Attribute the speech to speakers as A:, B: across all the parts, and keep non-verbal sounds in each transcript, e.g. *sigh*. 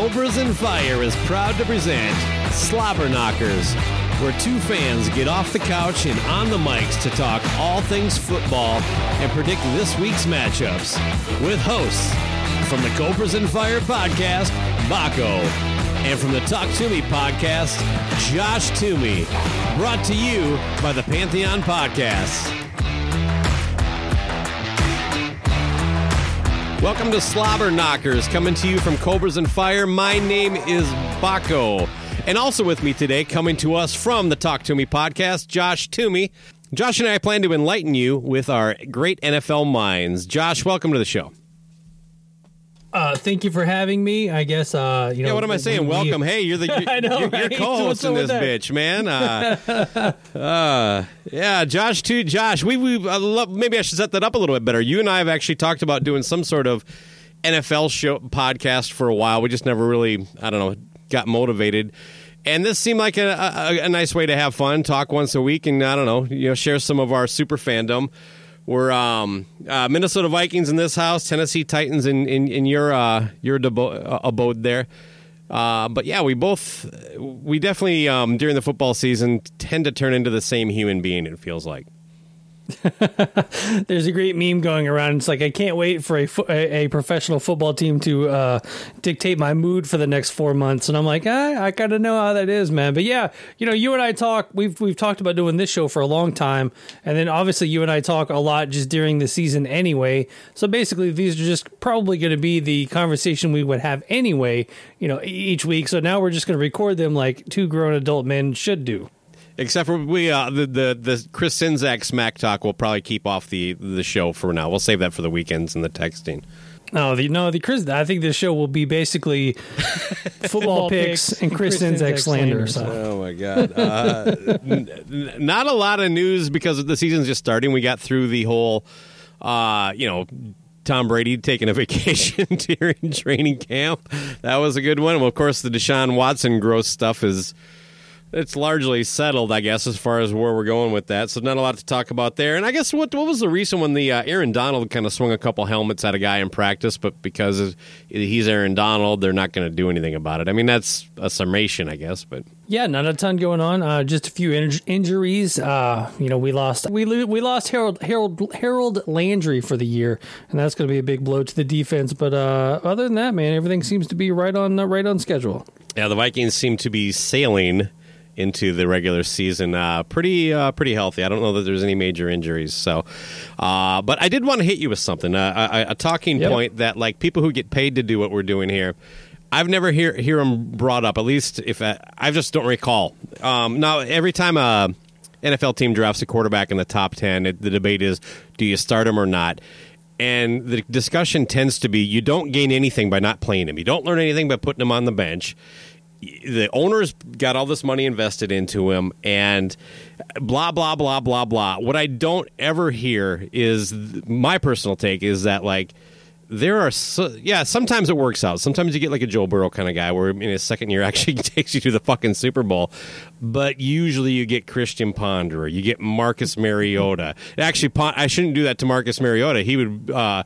A: Cobras and Fire is proud to present Slobber Knockers, where two fans get off the couch and on the mics to talk all things football and predict this week's matchups. With hosts from the Cobras and Fire podcast, Baco, and from the Talk to Me podcast, Josh Toomey. Brought to you by the Pantheon Podcasts. Welcome to Slobber Knockers, coming to you from Cobras and Fire. My name is Baco. And also with me today, coming to us from the Talk to Me podcast, Josh Toomey. Josh and I plan to enlighten you with our great NFL minds. Josh, welcome to the show.
B: Uh, thank you for having me. I guess uh, you know.
A: Yeah, what am I saying?
B: we-
A: welcome. Hey, you're the you're, *laughs*
B: I know,
A: you're, you're co-host in this
B: that?
A: bitch, man. Uh, *laughs* uh, yeah, Josh too. Josh, we we uh, love, maybe I should set that up a little bit better. You and I have actually talked about doing some sort of NFL show podcast for a while. We just never really, I don't know, got motivated. And this seemed like a, a, a nice way to have fun, talk once a week, and I don't know, you know, share some of our super fandom. We're um, uh, Minnesota Vikings in this house, Tennessee Titans in in, in your uh, your debo- uh, abode there. Uh, but yeah, we both we definitely um, during the football season tend to turn into the same human being. It feels like. *laughs*
B: There's a great meme going around. It's like I can't wait for a, fo- a, a professional football team to uh, dictate my mood for the next four months, and I'm like, I, I kind of know how that is, man. But yeah, you know, you and I talk. We've we've talked about doing this show for a long time, and then obviously you and I talk a lot just during the season anyway. So basically, these are just probably going to be the conversation we would have anyway, you know, each week. So now we're just going to record them like two grown adult men should do.
A: Except for we, uh, the the the Chris Sinzak smack talk will probably keep off the the show for now. We'll save that for the weekends and the texting.
B: No, the no the Chris. I think this show will be basically *laughs* football picks and Chris Sinzak slander. So.
A: Oh my god! Uh, n- n- not a lot of news because the season's just starting. We got through the whole, uh, you know. Tom Brady taking a *laughs* vacation *laughs* during training camp. That was a good one. Well, of course, the Deshaun Watson gross stuff is it's largely settled, I guess, as far as where we're going with that. So not a lot to talk about there. And I guess what what was the reason when the uh, Aaron Donald kind of swung a couple helmets at a guy in practice, but because he's Aaron Donald, they're not going to do anything about it. I mean, that's a summation, I guess, but.
B: Yeah, not a ton going on. Uh, just a few in- injuries. Uh, you know, we lost we lo- we lost Harold Harold Harold Landry for the year, and that's going to be a big blow to the defense. But uh, other than that, man, everything seems to be right on uh, right on schedule.
A: Yeah, the Vikings seem to be sailing into the regular season uh, pretty uh, pretty healthy. I don't know that there's any major injuries. So, uh, but I did want to hit you with something, uh, a, a talking
B: Yep.
A: point that like people who get paid to do what we're doing here. I've never hear hear them brought up. At least if I, I just don't recall. Um, now every time a NFL team drafts a quarterback in the top ten, it, the debate is: do you start him or not? And the discussion tends to be: you don't gain anything by not playing him. You don't learn anything by putting him on the bench the owners got all this money invested into him and blah blah blah blah blah. What i don't ever hear is my personal take is that like there are so, yeah sometimes it works out. Sometimes you get like a joe burrow kind of guy where in his second year *laughs* actually takes you to the fucking super bowl. But usually you get christian ponder you get marcus mariota. Actually i shouldn't do that to marcus mariota. He would uh,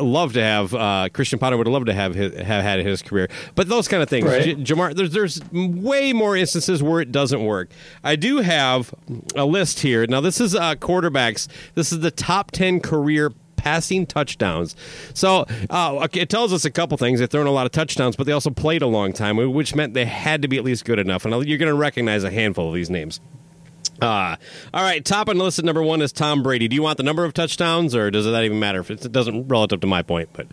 A: love to have uh, christian ponder would love to have his, have had his career. But those kind of things
B: Right.
A: J- jamar there's, there's way more instances where it doesn't work. I do have a list here. Now this is uh, quarterbacks. This is the top 10 career passing touchdowns. So uh, it tells us a couple things. They've thrown a lot of touchdowns, but they also played a long time, which meant they had to be at least good enough. And you're going to recognize a handful of these names. Uh, all right, top on the list at number one is Tom Brady. Do you want the number of touchdowns, or does that even matter? If it doesn't relative to my point, but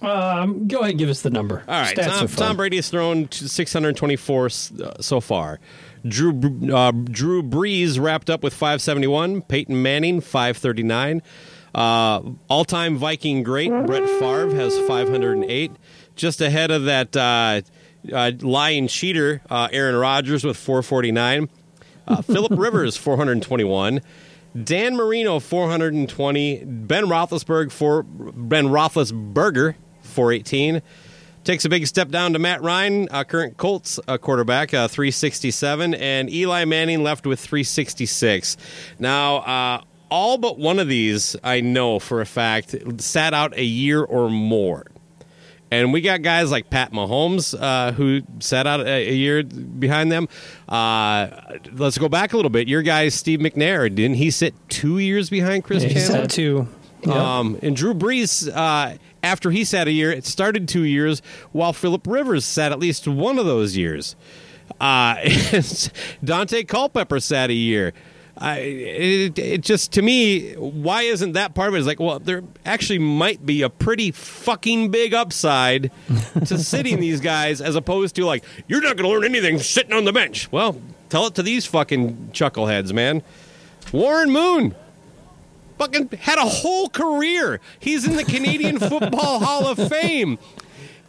B: Um, go ahead and give us the number.
A: all right, Tom. Tom Brady has thrown to 624 s- uh, so far. Drew uh, Drew Brees wrapped up with 571. Peyton Manning 539. Uh, all-time Viking great Brett Favre has 508. Just ahead of that uh, uh, lying cheater uh, Aaron Rodgers with 449. Uh, *laughs* Philip Rivers 421. Dan Marino 420. Ben Roethlisberger for Ben Roethlisberger 418. Takes a big step down to Matt Ryan, uh, current Colts quarterback, uh, 367, and Eli Manning left with 366. Now, all but one of these I know for a fact sat out a year or more. And we got guys like Pat Mahomes uh, who sat out a, a year behind them. Uh, let's go back a little bit. Your guy, Steve McNair, didn't he sit two years behind Chris
B: Yeah,
A: Chandler?
B: two. Yep.
A: Um, and Drew Brees, uh, after he sat a year, it started two years, while Philip Rivers sat at least one of those years. Uh, *laughs* Daunte Culpepper sat a year. I, it, it just to me, why isn't that part of it? Is like, well, there actually might be a pretty fucking big upside to *laughs* sitting these guys, as opposed to like, you're not going to learn anything sitting on the bench. Well, tell it to these fucking chuckleheads, man. Warren Moon, fucking had a whole career. He's in the Canadian *laughs* Football Hall of Fame.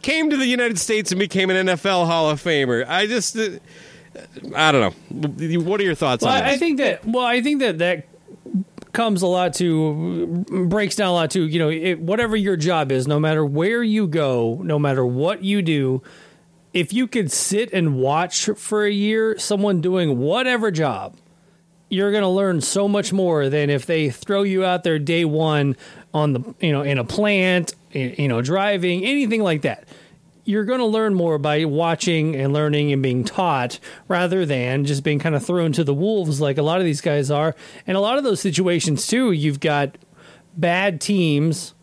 A: Came to the United States and became an NFL Hall of Famer. I just, uh, I don't know. What are your thoughts
B: Well,
A: on
B: I I think that. Well, I think that that comes a lot to breaks down a lot to you know it, whatever your job is, no matter where you go, no matter what you do. If you could sit and watch for a year someone doing whatever job, you're going to learn so much more than if they throw you out there day one on the you know in a plant, you know driving anything like that. You're going to learn more by watching and learning and being taught rather than just being kind of thrown to the wolves like a lot of these guys are. And a lot of those situations too, you've got bad teams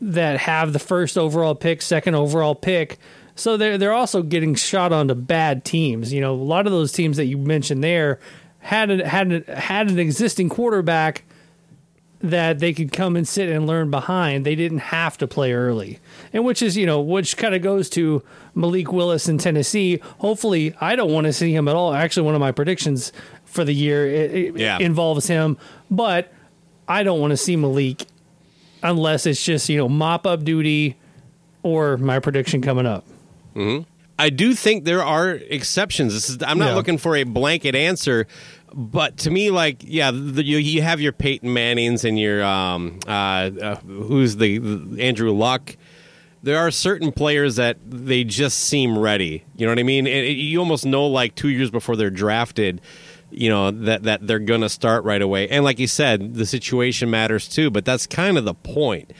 B: that have the first overall pick, second overall pick. So they're they're also getting shot onto bad teams. You know, a lot of those teams that you mentioned there had a, had had an existing quarterback that they could come and sit and learn behind. They didn't have to play early, and which is you know which kind of goes to Malik Willis in Tennessee. Hopefully, I don't want to see him at all. Actually, one of my predictions for the year it, it
A: Yeah.
B: involves him, but I don't want to see Malik unless it's just you know mop up duty or my prediction coming up. Mm-hmm.
A: I do think there are exceptions. This is, I'm not
B: Yeah.
A: looking for a blanket answer, but to me, like, yeah, the, you, you have your Peyton Mannings and your um, uh, uh, who's the, the Andrew Luck. There are certain players that they just seem ready. You know what I mean? And it- you almost know, like two years before they're drafted, you know that that they're gonna start right away. And like you said, the situation matters too. But that's kind of the point.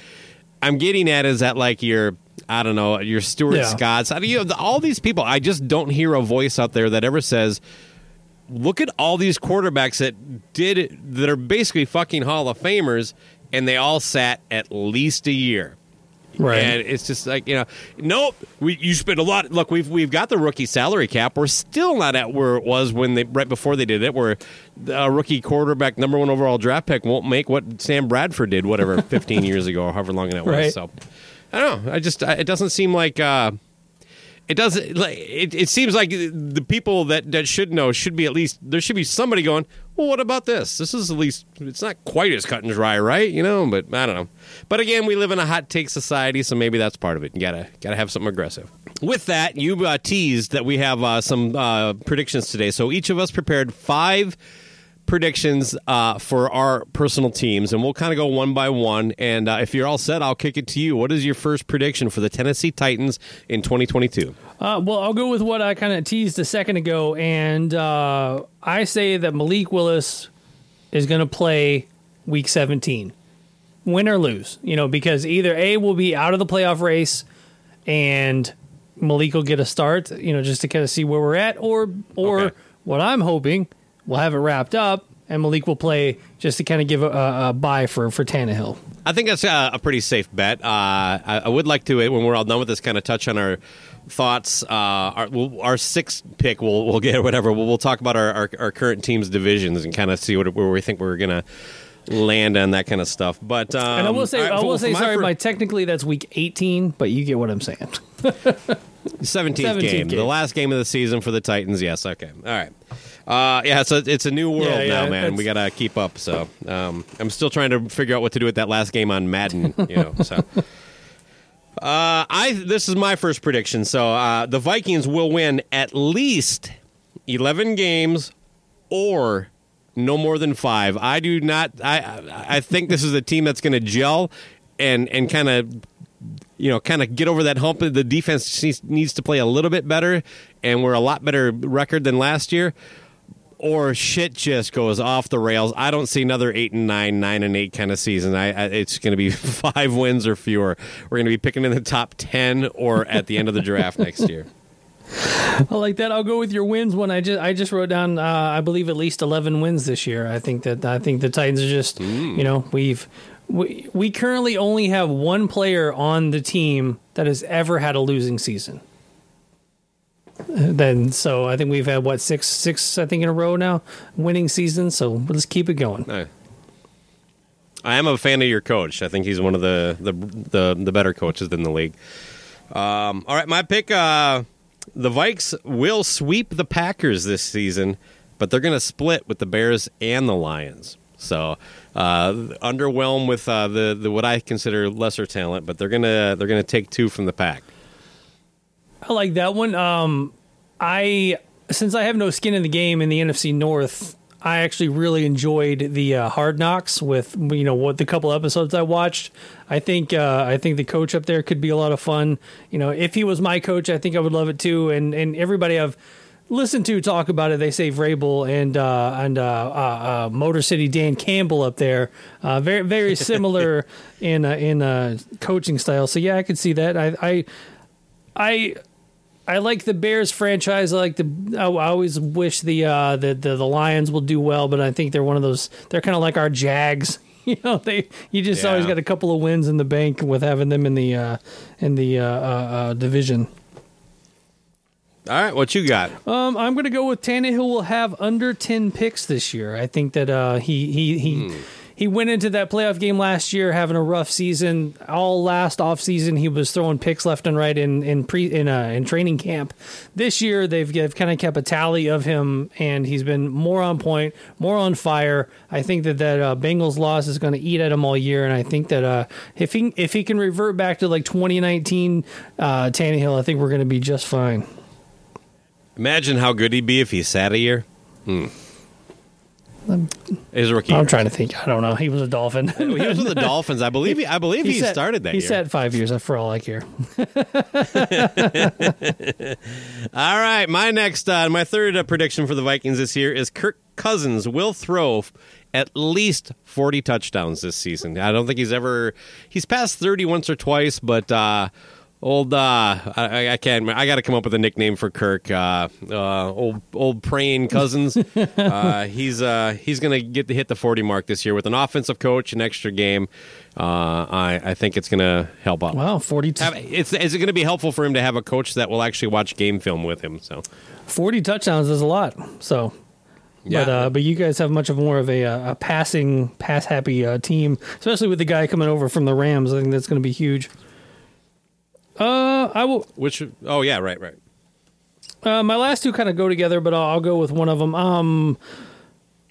A: I'm getting at is that like your I don't know your Stuart
B: Yeah.
A: Scotts, I- you know, the- all these people. I just don't hear a voice out there that ever says, "Look at all these quarterbacks that did that are basically fucking Hall of Famers, and they all sat at least a year." Right. And it's just like you know, nope. We you spend a lot. Look, we've we've got the rookie salary cap. We're still not at where it was when they right before they did it. Where a rookie quarterback, number one overall draft pick, won't make what Sam Bradford did, whatever, *laughs* fifteen years ago or however long that was.
B: Right.
A: So I don't know. I just I, it doesn't seem like. Uh, it doesn't like it, it seems like the people that, that should know should be at least there should be somebody going well, what about this? This is at least it's not quite as cut and dry, right? You know, but I don't know. But again, we live in a hot take society, so maybe that's part of it. You gotta gotta have something aggressive. With that, you uh, teased that we have uh, some uh, predictions today. So each of us prepared five predictions uh, for our personal teams, and we'll kind of go one by one. And uh, if you're all set, I'll kick it to you. What is your first prediction for the Tennessee Titans in 2022?
B: Uh, well, I'll go with what I kind of teased a second ago, and uh, I say that Malik Willis is going to play Week 17, win or lose. You know, because either A will be out of the playoff race, and Malik will get a start. You know, just to kind of see where we're at, or or
A: Okay.
B: what I'm hoping, we'll have it wrapped up, and Malik will play just to kind of give a, a, a bye for for Tannehill.
A: I think that's a, a pretty safe bet. Uh, I, I would like to, when we're all done with this, kind of touch on our thoughts. Uh, our, we'll, our sixth pick, we'll, we'll get *laughs* whatever. We'll, we'll talk about our, our, our current team's divisions and kind of see what, where we think we're going to land on that kind of stuff. But um,
B: And I will say,
A: right,
B: I will say, sorry, my technically that's week 18, but you get what I'm saying. *laughs*
A: 17th,
B: 17th
A: game, the last game of the season for the Titans. Yes, okay, all right. Uh, yeah, so it's a new world
B: Yeah, yeah,
A: now, man. We got to keep up. So um, I'm still trying to figure out what to do with that last game on Madden. You know, so. *laughs* Uh, I this is my first prediction. So uh, the Vikings will win at least eleven games, or no more than five. I do not. I I think this is a team that's going to gel and and kind of you know kind of get over that hump. The defense needs to play a little bit better, and we're a lot better record than last year. Or shit just goes off the rails. I don't see another eight and nine, nine and eight kind of season. I, I it's going to be *laughs* five wins or fewer. We're going to be picking in the top ten or at the end of the draft next year. *laughs*
B: I like that. I'll go with your wins one. I just I just wrote down. Uh, I believe at least eleven wins this year. I think that I think the Titans are just you know we've we we currently only have one player on the team that has ever had a losing season. Then so I think we've had what six six I think in a row now winning season. So let's keep it going.
A: I, I am a fan of your coach. I think he's one of the the the, the better coaches in the league. Um, all right, my pick. Uh, the Vikes will sweep the Packers this season, but they're going to split with the Bears and the Lions. So uh, underwhelmed with uh, the, the what I consider lesser talent, but they're gonna they're gonna take two from the pack.
B: I like that one. Um, I since I have no skin in the game in the NFC North, I actually really enjoyed the uh, Hard Knocks with you know what the couple episodes I watched. I think uh, I think the coach up there could be a lot of fun. You know, if he was my coach, I think I would love it too. And and everybody I've listened to talk about it, they say Vrabel and uh, and uh, uh, uh, Motor City Dan Campbell up there, uh, very very *laughs* similar in uh, in uh, coaching style. So yeah, I could see that. I I. I I like the Bears franchise. I like the. I I always wish the uh, the, the the Lions will do well, but I think they're one of those. They're kind of like our Jags. *laughs* You know, they you just
A: Yeah.
B: always got a couple of wins in the bank with having them in the uh, in the uh, uh, uh, division.
A: All right, what you got?
B: Um, I'm going to go with Tannehill. Will have under ten picks this year. I think that uh, he he he. He went into that playoff game last year having a rough season. All last off season, he was throwing picks left and right in in pre in uh, in training camp. This year, they've, they've kind of kept a tally of him, and he's been more on point, more on fire. I think that that uh, Bengals loss is going to eat at him all year, and I think that uh, if he if he can revert back to like 2019 uh, Tannehill, I think we're going to be just fine.
A: Imagine how good he'd be if he sat a year. Hmm. His rookie.
B: I'm
A: year.
B: trying to think. I don't know. He was a Dolphin.
A: He was with the Dolphins. I believe. He, I believe he,
B: sat-
A: started that
B: He
A: year.
B: sat five years. For all I care. *laughs*
A: All right, my next, uh, my third uh, prediction for the Vikings this year is Kirk Cousins will throw at least forty touchdowns this season. I don't think he's ever he's passed thirty once or twice, but uh, old uh, I, I can't. I got to come up with a nickname for Kirk. Uh, uh, old old praying Cousins. *laughs* uh, he's uh, he's gonna get to hit the forty mark this year with an offensive coach, an extra game. Uh, I I think it's gonna help out.
B: Wow, 42,
A: Have- It's, is it going to be helpful for him to have a coach that will actually watch game film with him? So
B: 40 touchdowns is a lot. So,
A: Yeah.
B: but uh, but you guys have much of more of a, a passing, pass happy uh, team, especially with the guy coming over from the Rams. I think that's going to be huge. Uh, I will.
A: which oh yeah right right
B: Uh, my last two kind of go together, but I'll, I'll go with one of them. Um,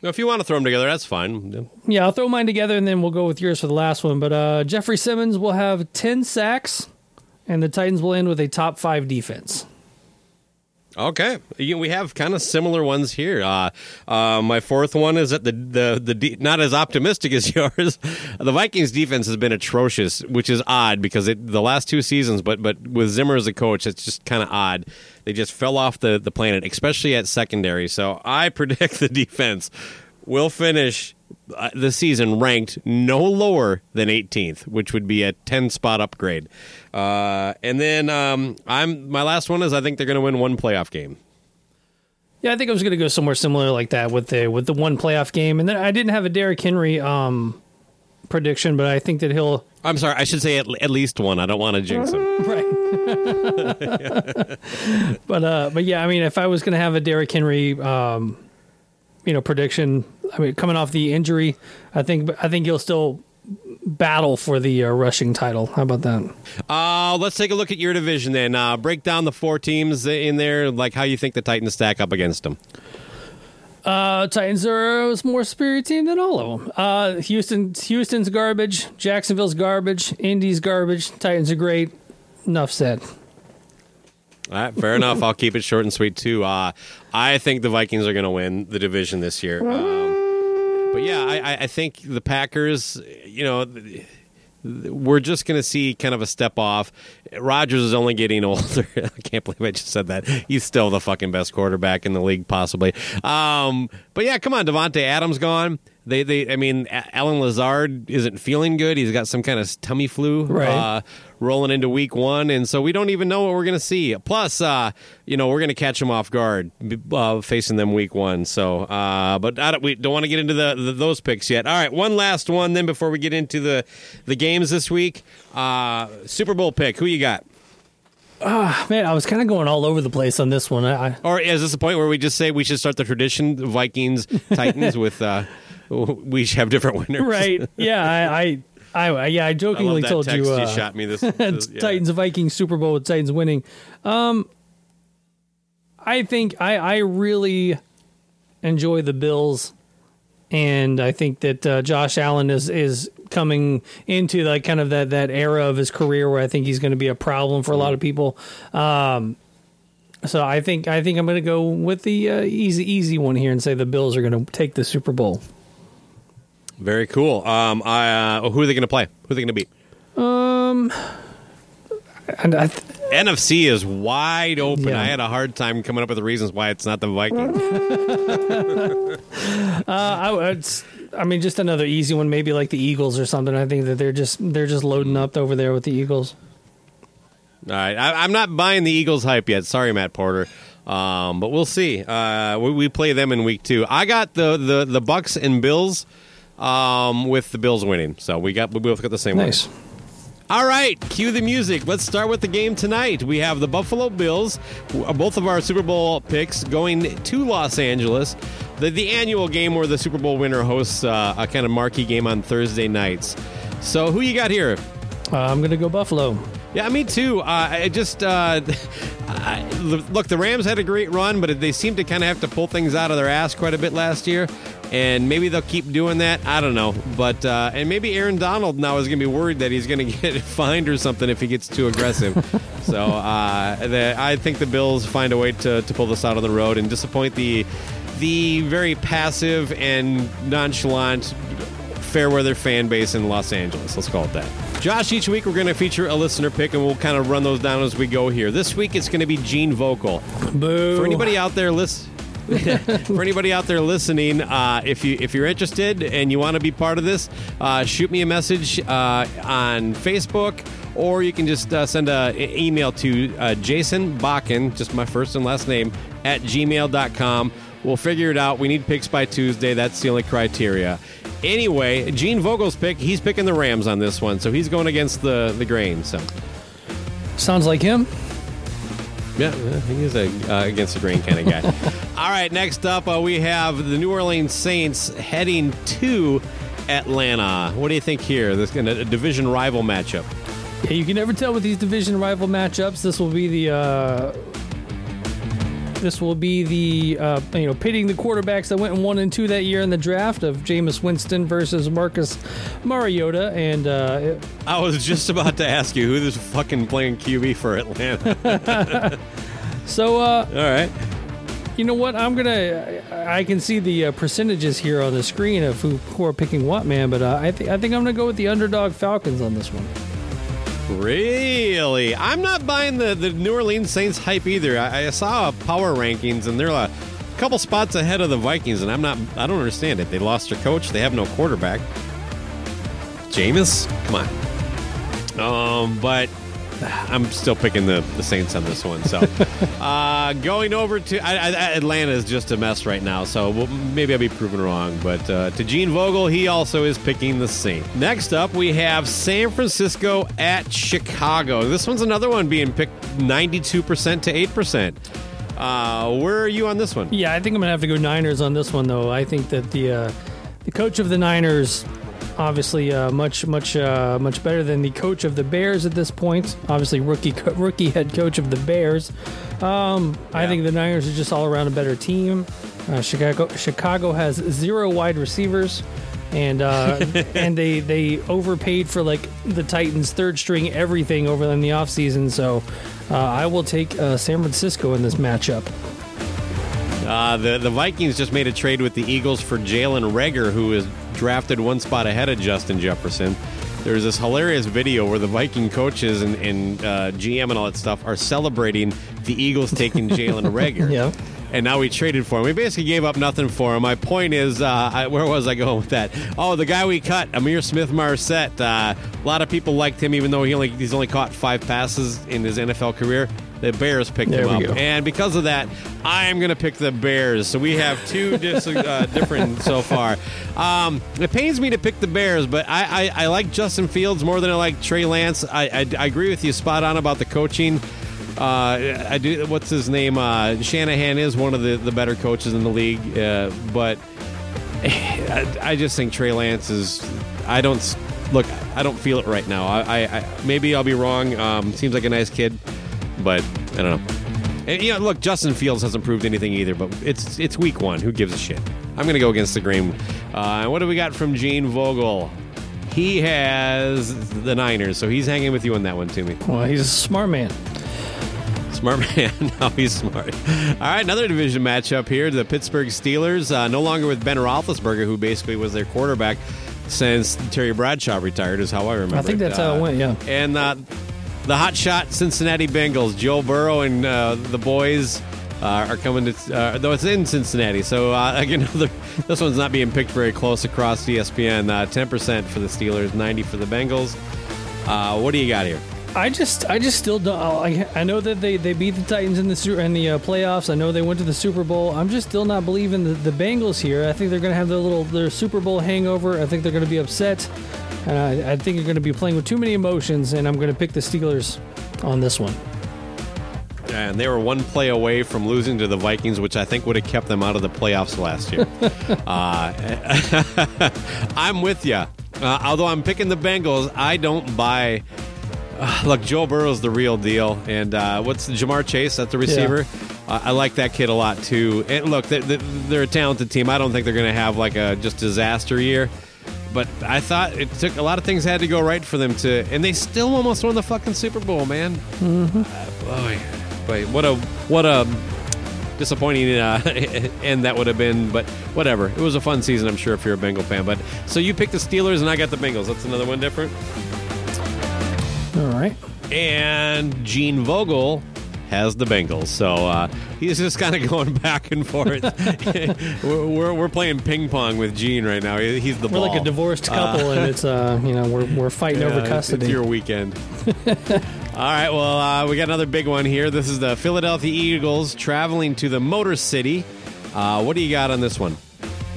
A: If you want to throw them together, that's fine.
B: Yeah, I'll throw mine together and then we'll go with yours for the last one. But uh, Jeffrey Simmons will have 10 sacks, and the Titans will end with a top five defense.
A: Okay, You- we have kind of similar ones here. Uh, uh, my fourth one is that the the the de- not as optimistic as *laughs* yours. the Vikings defense has been atrocious, which is odd because it, the last two seasons, but but with Zimmer as a coach, it's just kind of odd. They just fell off the the planet, especially at secondary. So I *laughs* predict the defense will finish uh, the season ranked no lower than 18th, which would be a 10 spot upgrade. Uh, and then um, I'm my last one is I think they're going to win one playoff game.
B: Yeah, I think I was going to go somewhere similar like that with the with the one playoff game, and then I didn't have a Derrick Henry um, prediction, but I think that he'll
A: I'm sorry, I should say at, at least one. I don't want to jinx him. *laughs*
B: right. *laughs* but uh, but yeah, I mean, if I was going to have a Derrick Henry, um, you know, prediction, I mean, coming off the injury, I think I think he'll still battle for the uh, rushing title. How about that?
A: Uh, let's take a look at your division then. Uh, break down the four teams in there, like how you think the Titans stack up against them.
B: Uh, Titans are a more superior team than all of them. Uh, Houston, Houston's garbage. Jacksonville's garbage. Indy's garbage. Titans are great. Enough said.
A: All right, fair enough. I'll keep it short and sweet too. Uh, I think the Vikings are going to win the division this year. Um, but yeah, I, I- think the Packers, you know, we're just going to see kind of a step off. Rodgers is only getting *laughs* older. I can't believe I just said that. He's still the fucking best quarterback in the league, possibly. Um, but yeah, come on, Davante Adams gone. They, they, I mean, Allen Lazard isn't feeling good. He's got some kind of tummy flu.
B: Right.
A: Uh, rolling into week one, and so we don't even know what we're going to see. Plus, uh, you know, we're going to catch them off guard uh, facing them week one. So, uh, but I don't, we don't want to get into the, the those picks yet. All right, one last one then before we get into the the games this week. Uh, Super Bowl pick. Who you got?
B: Man, I was kind of going all over the place on this one. I, I
A: Or is this the point where we just say we should start the tradition Vikings *laughs* Titans with uh, we should have different winners?
B: right? Yeah, I, I, I, yeah, I
A: I
B: jokingly
A: that
B: told
A: text
B: you.
A: you
B: Uh,
A: shot me this. this- *laughs* yeah.
B: Titans Vikings Super Bowl with Titans winning. Um, I think I I really enjoy the Bills, and I think that uh, Josh Allen is is coming into like kind of that that era of his career where I think he's going to be a problem for a lot of people. Um, so I think I think I'm going to go with the uh, easy easy one here and say the Bills are going to take the Super Bowl.
A: Very cool. Um, I, uh, who are they going to play? Who are they going to beat?
B: And I, th-
A: NFC is wide open.
B: Yeah.
A: I had a hard time coming up with the reasons why it's not the Vikings. *laughs*
B: Uh, I, would s- I mean, just another easy one, maybe like the Eagles or something. I think that they're just they're just loading up over there with the Eagles.
A: All right, I, I'm not buying the Eagles hype yet. Sorry, Matt Porter, um, but we'll see. Uh, we, we play them in week two. I got the the, the Bucks and Bills um, with the Bills winning. So we got we both got the same one. All right, cue the music. Let's start with the game tonight. We have the Buffalo Bills, both of our Super Bowl picks, going to Los Angeles. The, the annual game where the Super Bowl winner hosts uh, a kind of marquee game on Thursday nights. So, who you got here?
B: Uh, I'm gonna go Buffalo.
A: Yeah, me too. Uh, I just uh, *laughs* I, look. The Rams had a great run, but they seem to kind of have to pull things out of their ass quite a bit last year, and maybe they'll keep doing that. I don't know, but uh, and maybe Aaron Donald now is going to be worried that he's going *laughs* to get fined or something if he gets too aggressive. *laughs* so uh, the, I think the Bills find a way to, to pull this out on the road and disappoint the the very passive and nonchalant fair weather fan base in Los Angeles. Let's call it that. Josh, each week we're going to feature a listener pick, and we'll kind of run those down as we go here. This week it's going to be Gene Vogel.
B: Boo.
A: For anybody out there listen. *laughs* For anybody out there listening, uh, if you if you're interested and you want to be part of this, uh, shoot me a message uh, on Facebook, or you can just uh, send an email to uh, Jason Bakken, just my first and last name, at gmail.com. We'll figure it out. We need picks by Tuesday. That's the only criteria. Anyway, Gene Vogel's pick, he's picking the Rams on this one, so he's going against the, the grain. So,
B: Sounds like him.
A: yeah, he is a uh, against the grain kind of guy. *laughs* All right, next up, uh, we have the New Orleans Saints heading to Atlanta. What do you think here? This is a division rival matchup.
B: Yeah, you can never tell with these division rival matchups. This will be the uh, this will be the uh, you know pitting the quarterbacks that went one and two that year in the draft of Jameis Winston versus Marcus Mariota, and uh,
A: I was just about to ask you who is fucking playing QB for Atlanta. *laughs*
B: so uh,
A: All right.
B: you know what? I'm gonna. I can see the uh, percentages here on the screen of who, who are picking what, man. But uh, I think I think I'm gonna go with the underdog Falcons on this one.
A: Really? I'm not buying the, the New Orleans Saints hype either. I, I saw power rankings and they're a couple spots ahead of the Vikings, and I'm not. I don't understand it. They lost their coach. They have no quarterback. Jameis, come on. Um, but *sighs* I'm still picking the, the Saints on this one. So, *laughs* uh, going over to I, I, Atlanta is just a mess right now. So we'll, maybe I'll be proven wrong. But uh, to Gene Vogel, he also is picking the Saints. Next up, we have San Francisco at Chicago. This one's another one being picked 92% to 8%. Uh, where are you on this one?
B: Yeah, I think I'm gonna have to go Niners on this one, though. I think that the uh, the coach of the Niners, obviously, uh, much much uh, much better than the coach of the Bears at this point. Obviously, rookie co- rookie head coach of the Bears. Um, I think the Niners are just all around a better team. Uh, Chicago Chicago has zero wide receivers. And uh, *laughs* and they they overpaid for like the Titans third string everything over in the offseason. So uh, I will take uh, San Francisco in this matchup.
A: Uh, the the Vikings just made a trade with the Eagles for Jalen Reagor, who is drafted one spot ahead of Justin Jefferson. There's this hilarious video where the Viking coaches and, and uh, GM and all that stuff are celebrating the Eagles taking *laughs* Jalen Reagor.
B: Yeah.
A: And now we traded for him. We basically gave up nothing for him. My point is, uh, I, where was I going with that? Oh, the guy we cut, Ihmir Smith Marsette. Uh, a lot of people liked him, even though he only he's only caught five passes in his NFL career. The Bears picked
B: There
A: him up,
B: go.
A: and because of that, I am going to pick the Bears. So we have two *laughs* dis- uh, different so far. Um, it pains me to pick the Bears, but I, I, I like Justin Fields more than I like Trey Lance. I, I, I agree with you spot on about the coaching. Uh, I do. What's his name? Uh, Shanahan is one of the, the better coaches in the league, uh, but *sighs* I, I just think Trey Lance is. I don't look. I don't feel it right now. I, I, I maybe I'll be wrong. Um, seems like a nice kid, but I don't know. And, you know, look, Justin Fields hasn't proved anything either, but it's it's week one. Who gives a shit? I'm going to go against the grain. Uh, what do we got from Gene Vogel? He has the Niners, so he's hanging with you on that one, to me.
B: Well, he's a smart man.
A: Smart *laughs* man. no, he's smart. All right, another division matchup here. The Pittsburgh Steelers, uh, no longer with Ben Roethlisberger, who basically was their quarterback since Terry Bradshaw retired, is how I remember.
B: I think
A: it.
B: that's how it
A: Uh,
B: went, yeah.
A: And uh, the hot shot Cincinnati Bengals, Joe Burrow and uh, the boys uh, are coming to, uh, though it's in Cincinnati. So, uh, *laughs* again, the, this one's not being picked very close across ESPN. Uh, 10% for the Steelers, 90 for the Bengals. Uh, what do you got here?
B: I just, I just still don't. I, I know that they, they beat the Titans in the in the uh, playoffs. I know they went to the Super Bowl. I'm just still not believing the, the Bengals here. I think they're going to have their little their Super Bowl hangover. I think they're going to be upset, and I, I think you're going to be playing with too many emotions. And I'm going to pick the Steelers on this one.
A: And they were one play away from losing to the Vikings, which I think would have kept them out of the playoffs last year. *laughs* uh, *laughs* I'm with you. Uh, although I'm picking the Bengals, I don't buy. Uh, look, Joe Burrow's the real deal, and uh, what's Ja'Marr Chase? That's the receiver. Uh, I like that kid a lot too. And look, they, they, they're a talented team. I don't think they're going to have like a just disaster year. But I thought it took a lot of things had to go right for them to, and they still almost won the fucking Super Bowl, man. Boy, boy, what a what a disappointing uh, *laughs* end that would have been. But whatever, it was a fun season, I'm sure, if you're a Bengal fan. But so you picked the Steelers, and I got the Bengals. That's another one different.
B: All right.
A: And Gene Vogel has the Bengals, so uh, he's just kind of *laughs* going back and forth. *laughs* we're, we're, we're playing ping pong with Gene right now. He's the
B: We're
A: ball.
B: like a divorced couple, and it's uh, you know, we're we're fighting *laughs*
A: Yeah,
B: over custody.
A: It's your weekend. All right, well, uh, we got another big one here. This is the Philadelphia Eagles traveling to the Motor City. Uh, what do you got on this one?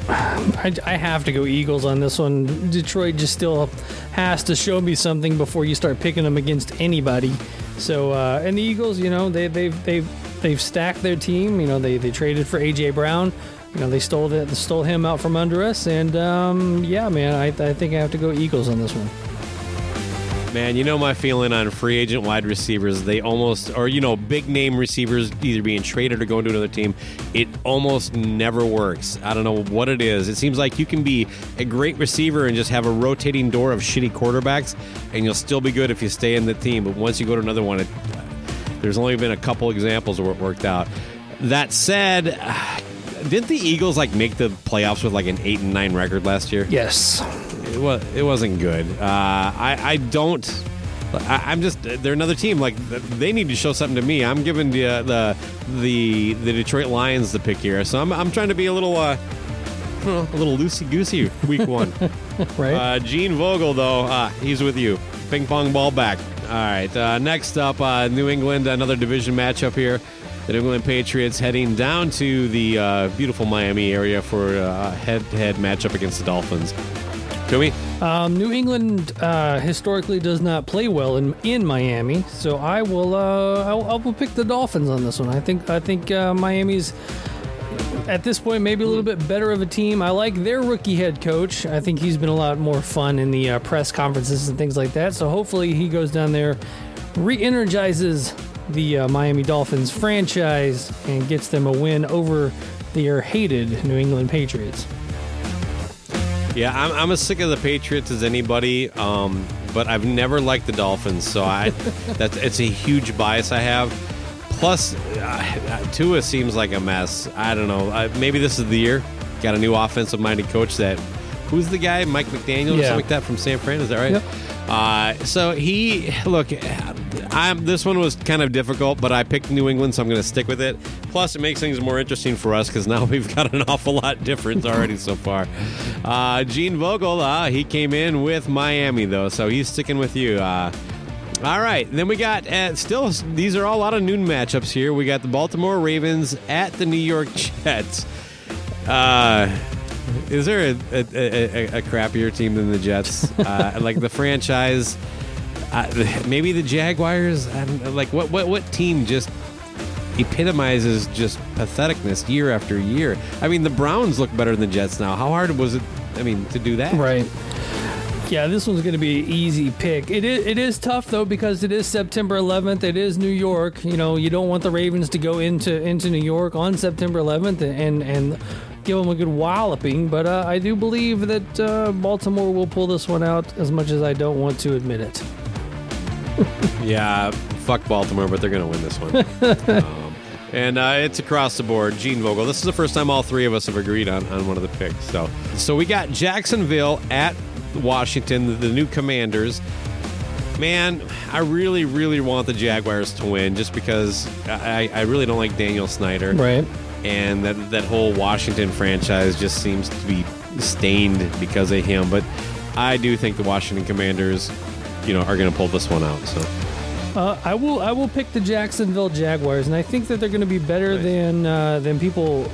B: I, I have to go Eagles on this one. Detroit just still has to show me something before you start picking them against anybody. So uh, and the Eagles, you know, they they've they've they've stacked their team. You know, they they traded for AJ Brown. You know, they stole the, stole him out from under us. And um, yeah, man, I, I think I have to go Eagles on this one.
A: Man, you know my feeling on free agent wide receivers. They almost, or you know, big name receivers either being traded or going to another team. It almost never works. I don't know what it is. It seems like you can be a great receiver and just have a rotating door of shitty quarterbacks, and you'll still be good if you stay in the team. But once you go to another one, it, there's only been a couple examples where it worked out. That said, *sighs* didn't the Eagles like make the playoffs with like an eight and nine record last year?
B: Yes.
A: It was it wasn't good. Uh, I I don't. I, I'm just they're another team. Like they need to show something to me. I'm giving the uh, the the the Detroit Lions the pick here, so I'm I'm trying to be a little uh, I don't know, a little loosey goosey week *laughs* one.
B: Right.
A: Uh, Gene Vogel, though, uh, he's with you. Ping pong ball back. All right. Uh, next up, uh, New England, another division matchup here. The New England Patriots heading down to the uh, beautiful Miami area for a head to head matchup against the Dolphins.
B: Um, New England uh, historically does not play well in in Miami, so I will uh, I will, I will pick the Dolphins on this one. I think I think uh, Miami's at this point maybe a little bit better of a team. I like their rookie head coach. I think he's been a lot more fun in the uh, press conferences and things like that. So hopefully he goes down there, re-energizes the uh, Miami Dolphins franchise and gets them a win over their hated New England Patriots.
A: Yeah, I'm, I'm as sick of the Patriots as anybody, um, but I've never liked the Dolphins, so I *laughs* that's it's a huge bias I have. Plus, uh, Tua seems like a mess. I don't know. Uh, maybe this is the year. Got a new offensive-minded coach. That who's the guy? Mike McDaniel or
B: Yeah.
A: something like that from San Fran. Is that right?
B: Yep.
A: Uh, so he look. I'm this one was kind of difficult, but I picked New England, so I'm going to stick with it. Plus, it makes things more interesting for us because now *laughs* we've got an awful lot different already so far. Uh, Gene Vogel, uh, he came in with Miami though, so he's sticking with you. Uh, all right, then we got uh, still. These are all a lot of noon matchups here. We got the Baltimore Ravens at the New York *laughs* Jets. Uh, is there a, a, a, a crappier team than the Jets? *laughs* Uh, like the franchise, uh, maybe the Jaguars. I don't, like what what what team just epitomizes just patheticness year after year? I mean, the Browns look better than the Jets now. How hard was it? I mean, to do that?
B: Right. Yeah, this one's going to be an easy pick. It is, it is tough though because it is September 11th. It is New York. You know, you don't want the Ravens to go into into New York on September 11th and and give them a good walloping. But uh, I do believe that uh, Baltimore will pull this one out, as much as I don't want to admit it. *laughs*
A: Yeah, fuck Baltimore, but they're going to win this one. um, *laughs* and uh, it's across the board. Gene Vogel. This is the first time all three of us have agreed on, on one of the picks. So, so we got Jacksonville at Washington, the, the new Commanders. Man, I really, really want the Jaguars to win, just because I, I really don't like Daniel Snyder,
B: Right.
A: and that that whole Washington franchise just seems to be stained because of him. But I do think the Washington Commanders, you know, are going to pull this one out. So.
B: Uh, I will. I will pick the Jacksonville Jaguars, and I think that they're going to be better
A: Nice.
B: than uh, than people,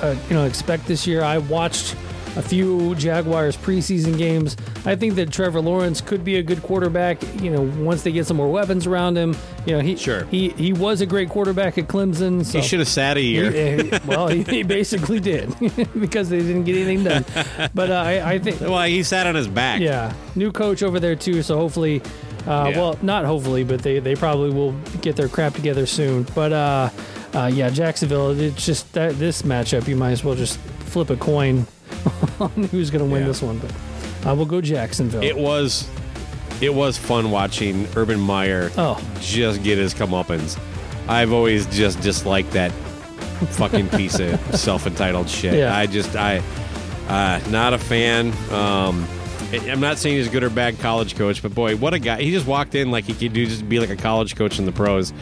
B: uh, you know, expect this year. I watched a few Jaguars preseason games. I think that Trevor Lawrence could be a good quarterback. You know, once they get some more weapons around him. You know, he
A: Sure.
B: he he was a great quarterback at Clemson. So
A: He should have sat a year.
B: He- he- well, he, he basically did *laughs* because they didn't get anything done. *laughs* But uh, I, I think
A: Well, he sat on his back.
B: yeah, new coach over there too. So hopefully, uh,
A: Yeah.
B: well, not hopefully, but they, they probably will get their crap together soon. But uh, uh, yeah, Jacksonville. It's just that this matchup. You might as well just flip a coin *laughs* on who's going to win
A: Yeah.
B: this one. But I will go Jacksonville.
A: It was, it was fun watching Urban Meyer
B: Oh.
A: just get his comeuppance. I've always just disliked that fucking piece of *laughs* self-entitled shit.
B: Yeah.
A: I just, I, uh, not a fan. Um, I'm not saying he's a good or bad college coach, but boy, what a guy! He just walked in like he could do just be like a college coach in the pros,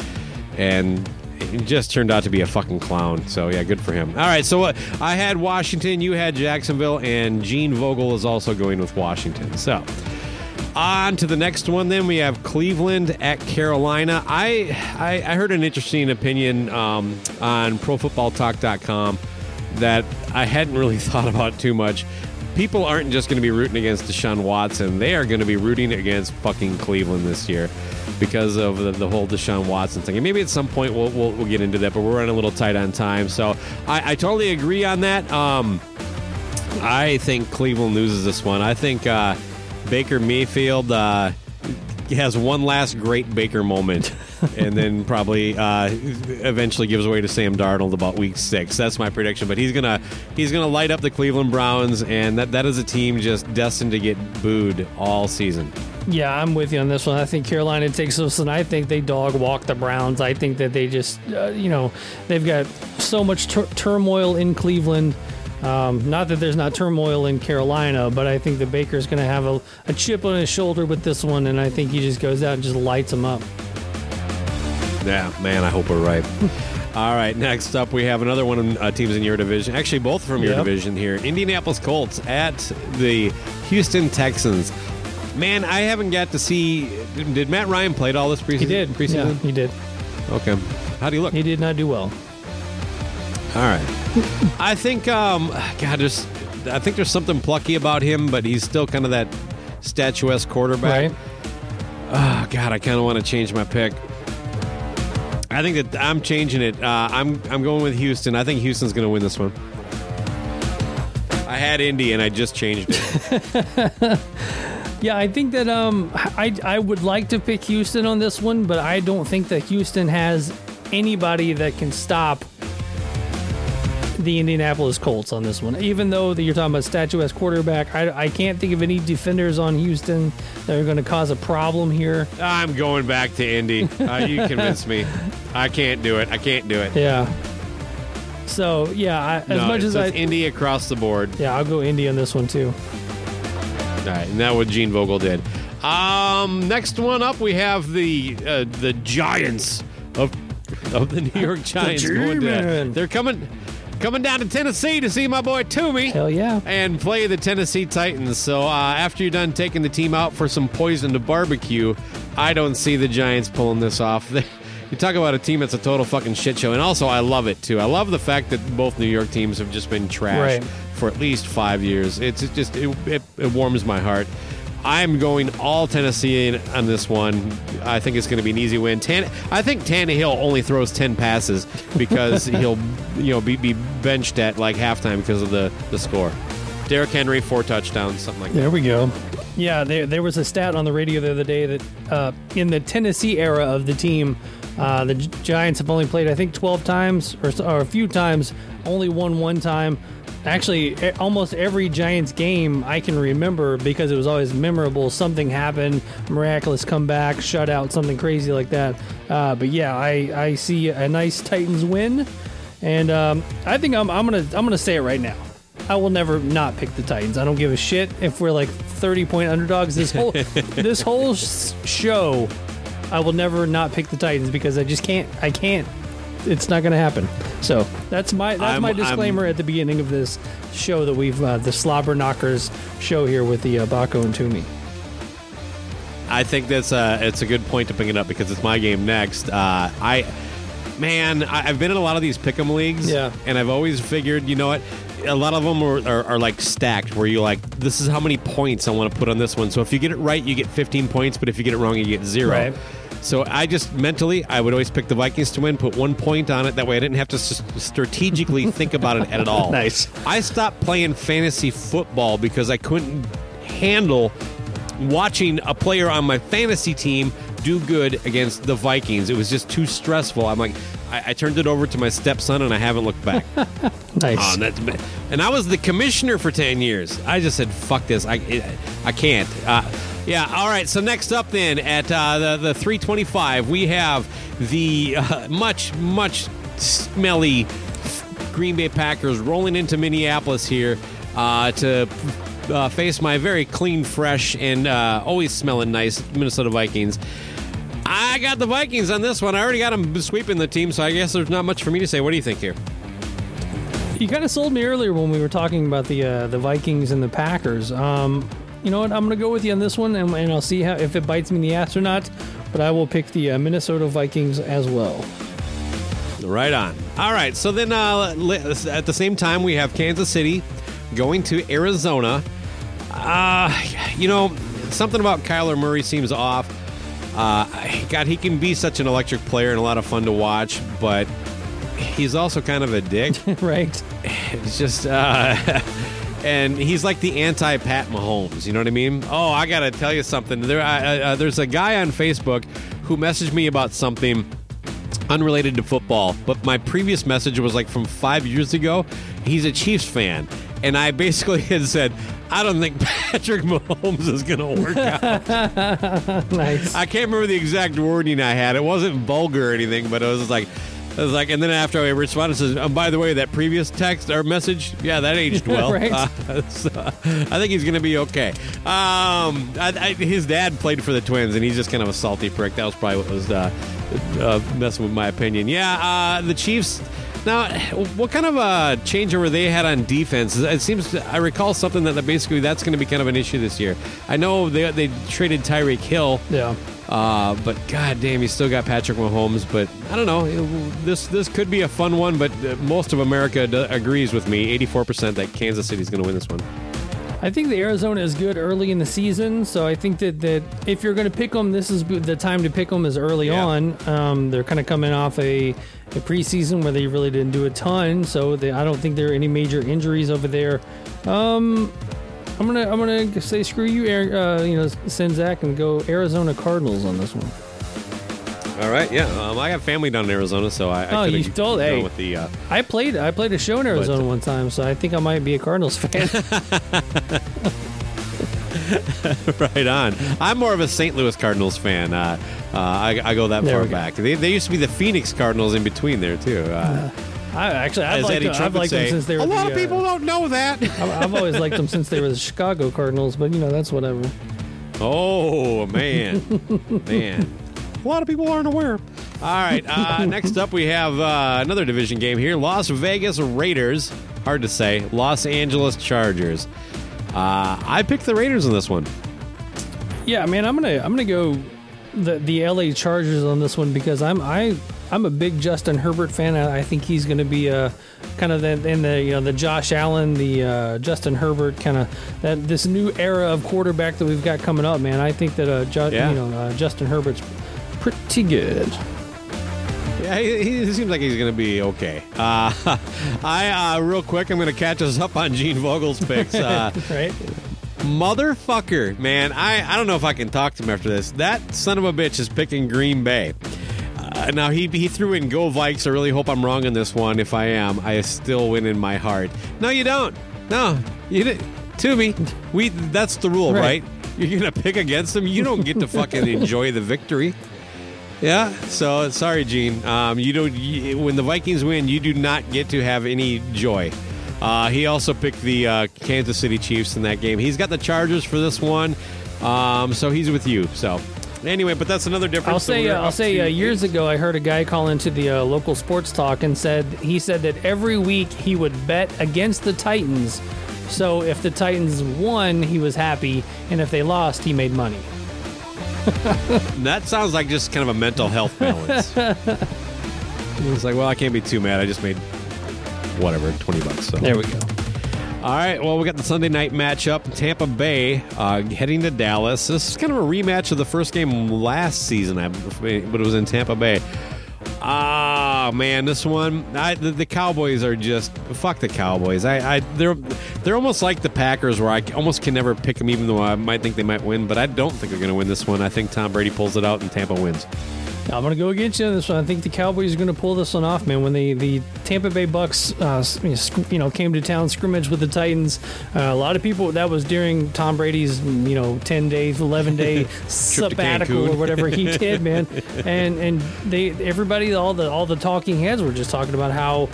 A: and he just turned out to be a fucking clown. So yeah, good for him. All right, so uh, I had Washington, you had Jacksonville, and Gene Vogel is also going with Washington. So on to the next one. Then we have Cleveland at Carolina. I I, I heard an interesting opinion um, on ProFootballTalk.com that I hadn't really *laughs* thought about too much. People aren't just going to be rooting against Deshaun Watson; they are going to be rooting against fucking Cleveland this year because of the, the whole Deshaun Watson thing. And maybe at some point we'll, we'll we'll get into that, but we're running a little tight on time, so I, I totally agree on that. Um, I think Cleveland loses this one. I think uh, Baker Mayfield uh, has one last great Baker moment, *laughs* and then probably uh, eventually gives away to Sam Darnold about week six. That's my prediction. But he's gonna he's gonna light up the Cleveland Browns, and that that is a team just destined to get booed all season.
B: Yeah, I'm with you on this one. I think Carolina takes this, and I think they dog walk the Browns. I think that they just, uh, you know, they've got so much tur- turmoil in Cleveland. Um, not that there's not turmoil in Carolina, but I think the Baker's going to have a, a chip on his shoulder with this one, and I think he just goes out and just lights them up.
A: Yeah, man, I hope we're right. *laughs* All right, next up we have another one of uh, teams in your division. Actually, both from your
B: Yep.
A: division here. Indianapolis Colts at the Houston Texans. Man, I haven't got to see. Did Matt Ryan played all this preseason?
B: He did.
A: Preseason.
B: Yeah, he did.
A: Okay. How do you look?
B: He did not do well.
A: All right. I think, um, God, there's, I think there's something plucky about him, but he's still kind of that statuesque quarterback.
B: Right?
A: Oh, God, I kind of want to change my pick. I think that I'm changing it. Uh, I'm I'm going with Houston. I think Houston's going to win this one. I had Indy and I just changed it. *laughs*
B: Yeah, I think that um, I I would like to pick Houston on this one, but I don't think that Houston has anybody that can stop the Indianapolis Colts on this one. Even though that you're talking about statuesque quarterback, I, I can't think of any defenders on Houston that are going to cause a problem here.
A: I'm going back to Indy. *laughs* Uh, you convinced me. I can't do it. I can't do it.
B: Yeah. So yeah, I, as
A: No,
B: much as I
A: Indy across the board.
B: yeah, I'll go Indy on this one too.
A: All right, and that's what Gene Vogel did. Um, next one up, we have the uh, the Giants of of the New York *laughs* Giants. going to, they're coming coming down to Tennessee to see my boy Toomey.
B: Hell yeah.
A: And play the Tennessee Titans. So uh, after you're done taking the team out for some poison to barbecue, I don't see the Giants pulling this off. *laughs* you talk about a team that's a total fucking shit show, and also I love it too. I love the fact that both New York teams have just been trash
B: Right.
A: for at least five years. It's it just it, it, it warms my heart. I'm going all Tennessee on this one. I think it's going to be an easy win. Tan- I think Tannehill only throws ten passes because *laughs* he'll you know be, be benched at like halftime because of the the score. Derrick Henry four touchdowns, something like that.
B: There we go. Yeah, there, there was a stat on the radio the other day that uh, in the Tennessee era of the team, uh, the Giants have only played, I think, 12 times or, or a few times, only won one time. Actually, almost every Giants game I can remember because it was always memorable. Something happened, miraculous comeback, shutout, something crazy like that. Uh, but yeah, I, I see a nice Titans win, and um, I think I'm, I'm gonna I'm gonna say it right now. I will never not pick the Titans. I don't give a shit if we're like 30 point underdogs. This whole *laughs* this whole show, I will never not pick the Titans because I just can't. I can't. It's not going to happen. So that's my that's
A: I'm-
B: my
A: I'm-
B: disclaimer at the beginning of this show that we've uh, the Slobber Knockers show here with the uh, Baco and Toomey.
A: I think that's uh, it's a good point to bring it up because it's my game next. Uh, I, man, I, I've been in a lot of these pick'em leagues,
B: Yeah.
A: and I've always figured, you know what, a lot of them are, are, are like stacked, where you like, this is how many points I want to put on this one. So if you get it right, you get 15 points, but if you get it wrong, you get zero.
B: Right.
A: So I just mentally, I would always pick the Vikings to win, put one point on it. That way, I didn't have to s- strategically think about it at all. *laughs*
B: Nice.
A: I stopped playing fantasy football because I couldn't handle watching a player on my fantasy team do good against the Vikings. It was just too stressful. I'm like, I, I turned it over to my stepson, and I haven't looked back. *laughs*
B: Nice.
A: Oh, and I was the commissioner for ten years. I just said, "Fuck this! I I can't." Uh, yeah. All right. So next up, then at uh, the the three twenty five, we have the uh, much much smelly Green Bay Packers rolling into Minneapolis here uh, to uh, face my very clean, fresh, and uh, always smelling nice Minnesota Vikings. I got the Vikings on this one. I already got them sweeping the team, so I guess there's not much for me to say. What do you think here?
B: You kind of sold me earlier when we were talking about the uh, the Vikings and the Packers. Um, you know what? I'm going to go with you on this one, and, and I'll see how if it bites me in the ass or not. But I will pick the uh, Minnesota Vikings as well.
A: Right on. All right. So then uh, at the same time, we have Kansas City going to Arizona. Uh, you know, something about Kyler Murray seems off. Uh, God, he can be such an electric player and a lot of fun to watch, but he's also kind of a dick. *laughs*
B: right?
A: It's just, uh, *laughs* and he's like the anti Pat Mahomes. You know what I mean? Oh, I gotta tell you something. There, I, uh, there's a guy on Facebook who messaged me about something unrelated to football, but my previous message was like from five years ago. He's a Chiefs fan, and I basically *laughs* had said, I don't think *laughs* Patrick Mahomes is going to work out. *laughs*
B: nice.
A: I can't remember the exact wording I had. It wasn't vulgar or anything, but it was just like, I was like, and then after I responded, says, oh, by the way, that previous text or message, yeah, that aged well. *laughs*
B: Right.
A: Uh, so, I think he's going to be okay. Um, I, I, his dad played for the Twins, and he's just kind of a salty prick. That was probably what was uh, uh, messing with my opinion. Yeah, uh, the Chiefs. Now, what kind of a changeover they had on defense? It seems I recall something that basically that's going to be kind of an issue this year. I know they they traded Tyreek Hill.
B: Yeah.
A: Uh, but god damn, he still got Patrick Mahomes. But I don't know. This this could be a fun one. But uh, most of America d- agrees with me, eighty four percent, that Kansas City's going to win this one.
B: I think the Arizona is good early in the season, so I think that, that if you're going to pick them, this is the time to pick them is early
A: Yeah.
B: on. Um, they're kind of coming off a, a preseason where they really didn't do a ton, so they, I don't think there are any major injuries over there. Um, I'm gonna I'm gonna say screw you, Aaron, uh, you know, send Zach and go Arizona Cardinals on this one.
A: All right, yeah. Um, I got family down in Arizona, so I, I
B: Oh, you told- hey.
A: with the. Uh,
B: I played I played a show in Arizona one time, so I think I might be a Cardinals fan. *laughs* *laughs*
A: right on. I'm more of a St. Louis Cardinals fan. Uh, uh, I, I go that
B: There
A: far back. They, they used to be the Phoenix Cardinals in between there too. Uh,
B: I actually I've
A: as
B: liked,
A: Eddie
B: them-
A: Trump
B: I've
A: would
B: liked them
A: say,
B: since they were
A: a lot
B: the,
A: of people
B: uh,
A: don't know that. *laughs*
B: I've, I've always liked them since they were the Chicago Cardinals, but you know that's whatever.
A: Oh man, *laughs* man. A lot of people aren't aware. All right. Uh, *laughs* next up, we have uh, another division game here: Las Vegas Raiders. Hard to say. Los Angeles Chargers. Uh, I picked the Raiders in this one.
B: Yeah, man, I'm gonna I'm gonna go the the LA Chargers on this one because I'm I I'm a big Justin Herbert fan. I, think he's gonna be a kind of the, in the you know the Josh Allen, the uh, Justin Herbert kind of that this new era of quarterback that we've got coming up, man. I think that uh, Ju-
A: Yeah.
B: you know uh, Justin Herbert's pretty good.
A: Yeah, he, he seems like he's going to be okay. Uh, *laughs* I uh, real quick, I'm going to catch us up on Gene Vogel's picks. Uh, *laughs*
B: Right?
A: motherfucker, man, I, I don't know if I can talk to him after this. That son of a bitch is picking Green Bay. Uh, now he he threw in go Vikes. I really hope I'm wrong on this one. If I am, I still win in my heart. No, you don't. No, you didn't. To me, we that's the rule,
B: Right.
A: right? You're gonna pick against them. You don't get to fucking enjoy the victory. Yeah. So sorry, Gene. Um, you don't. You, when the Vikings win, you do not get to have any joy. Uh, he also picked the uh, Kansas City Chiefs in that game. He's got the Chargers for this one. Um, so he's with you. So anyway, but that's another difference.
B: I'll say uh, I'll say uh, years ago I heard a guy call into the uh, local sports talk and said he said that every week he would bet against the Titans. So if the Titans won, he was happy, and if they lost, he made money. *laughs*
A: That sounds like just kind of a mental health balance. *laughs* it's like, well, I can't be too mad. I just made whatever twenty bucks. So
B: There we go.
A: All right. Well, we got the Sunday night matchup. Tampa Bay uh, heading to Dallas. This is kind of a rematch of the first game last season, but it was in Tampa Bay. Ah, man, this one. I, the, the Cowboys are just fuck the Cowboys. I, I, they're they're almost like the Packers, where I almost can never pick them, even though I might think they might win. But I don't think they're going to win this one. I think Tom Brady pulls it out and Tampa wins.
B: I'm gonna go against you on this one. I think the Cowboys are gonna pull this one off, man. When the the Tampa Bay Bucks, uh, you know, sc- you know, came to town scrimmage with the Titans, uh, a lot of people that was during Tom Brady's, you know, ten days, eleven day *laughs* sabbatical or whatever he *laughs* did, man. And and they everybody, all the all the talking heads were just talking about how.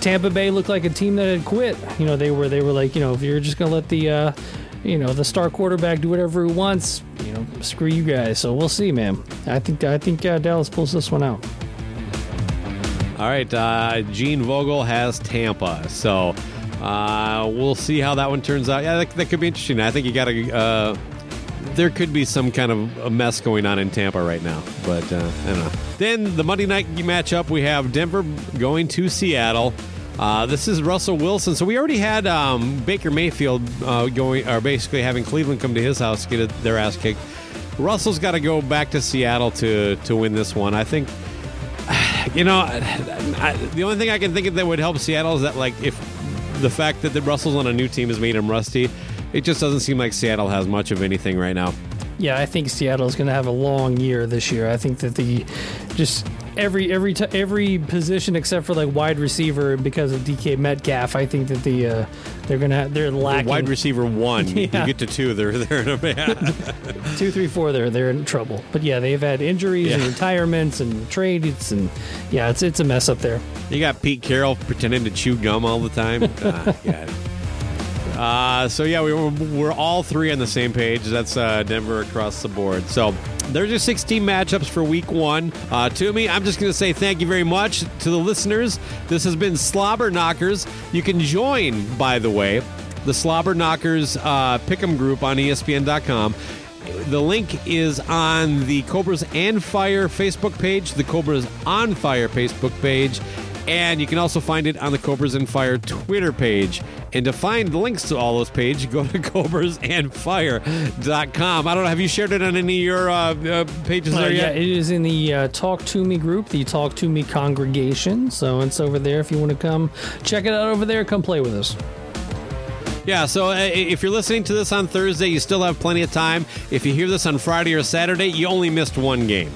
B: Tampa Bay looked like a team that had quit. You know, they were they were like, you know, if you're just gonna let the, uh, you know, the star quarterback do whatever he wants, you know, screw you guys. So we'll see, man. I think I think uh, Dallas pulls this one out.
A: All right, uh, Gene Vogel has Tampa, so uh, we'll see how that one turns out. Yeah, that, that could be interesting. I think you got to. Uh, there could be some kind of a mess going on in Tampa right now, but uh, I don't know. Then the Monday night matchup, we have Denver going to Seattle. Uh, this is Russell Wilson. So we already had um, Baker Mayfield uh, going, or basically having Cleveland come to his house get their ass kicked. Russell's got to go back to Seattle to to win this one. I think *sighs* you know, I, the only thing I can think of that would help Seattle is that, like, if the fact that the Russell's on a new team has made him rusty. It just doesn't seem like Seattle has much of anything right now.
B: Yeah, I think Seattle is going to have a long year this year. I think that the just every every t- every position except for like wide receiver because of DK Metcalf. I think that the uh, they're gonna they're lacking
A: Wide receiver one, *laughs*
B: Yeah.
A: you get to two, they're they're in a bad. *laughs*
B: two, three, four. They're they're in trouble. But yeah, they've had injuries and retirements and trades and yeah, it's it's a mess up there.
A: You got Pete Carroll pretending to chew gum all the time. *laughs* Ah, God. Uh, so yeah, we were, we're all three on the same page. That's uh, Denver across the board. So there's your 16 matchups for Week One. Uh, to me, I'm just going to say thank you very much to the listeners. This has been Slobber Knockers. You can join, by the way, the Slobber Knockers uh, Pick'em group on ESPN.com. The link is on the Cobras and Fire Facebook page, the Cobras on Fire Facebook page, and you can also find it on the Cobras and Fire Twitter page. And to find links to all those pages, *laughs* go to cobrasandfire.com. I don't know, have you shared it on any of your uh, uh, pages
B: Uh,
A: there
B: yeah, it is in the uh, Talk to Me group, the Talk to Me congregation. So it's over there. If you want to come check it out over there, come play with us.
A: Yeah, so uh, if you're listening to this on Thursday, you still have plenty of time. If you hear this on Friday or Saturday, you only missed one game.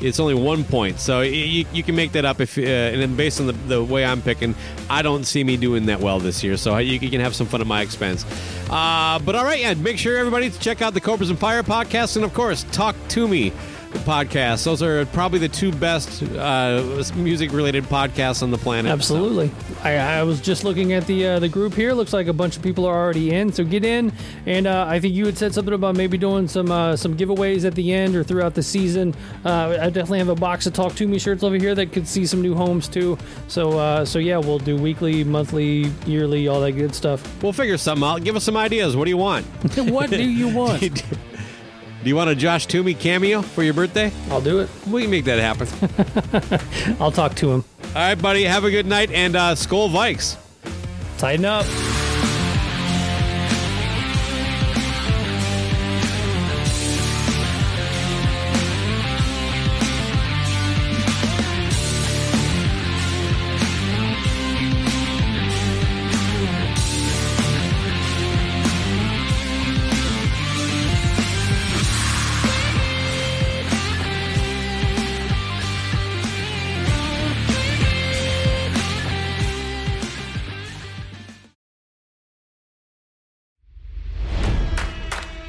A: It's only one point, so you, you can make that up. If uh, and then based on the, the way I'm picking, I don't see me doing that well this year. So you, can have some fun at my expense. Uh, but all right, yeah, make sure everybody to check out the Cobras and Fire podcast, and of course, talk to me podcast. Those are probably the two best uh, music related podcasts on the planet.
B: Absolutely. I, I was just looking at the uh, the group here. Looks like a bunch of people are already in. So get in. And uh, I think you had said something about maybe doing some uh, some giveaways at the end or throughout the season. Uh, I definitely have a box of Talk to Me shirts over here that could see some new homes too. So uh, so yeah, we'll do weekly, monthly, yearly, all that good stuff.
A: We'll figure something out. Give us some ideas. What do you want? *laughs*
B: what do you want? *laughs*
A: Do you want a Josh Toomey cameo for your birthday?
B: I'll do it.
A: We can make that happen. *laughs*
B: I'll talk to him.
A: All right, buddy. Have a good night and uh, Skol Vikes.
B: Tighten up.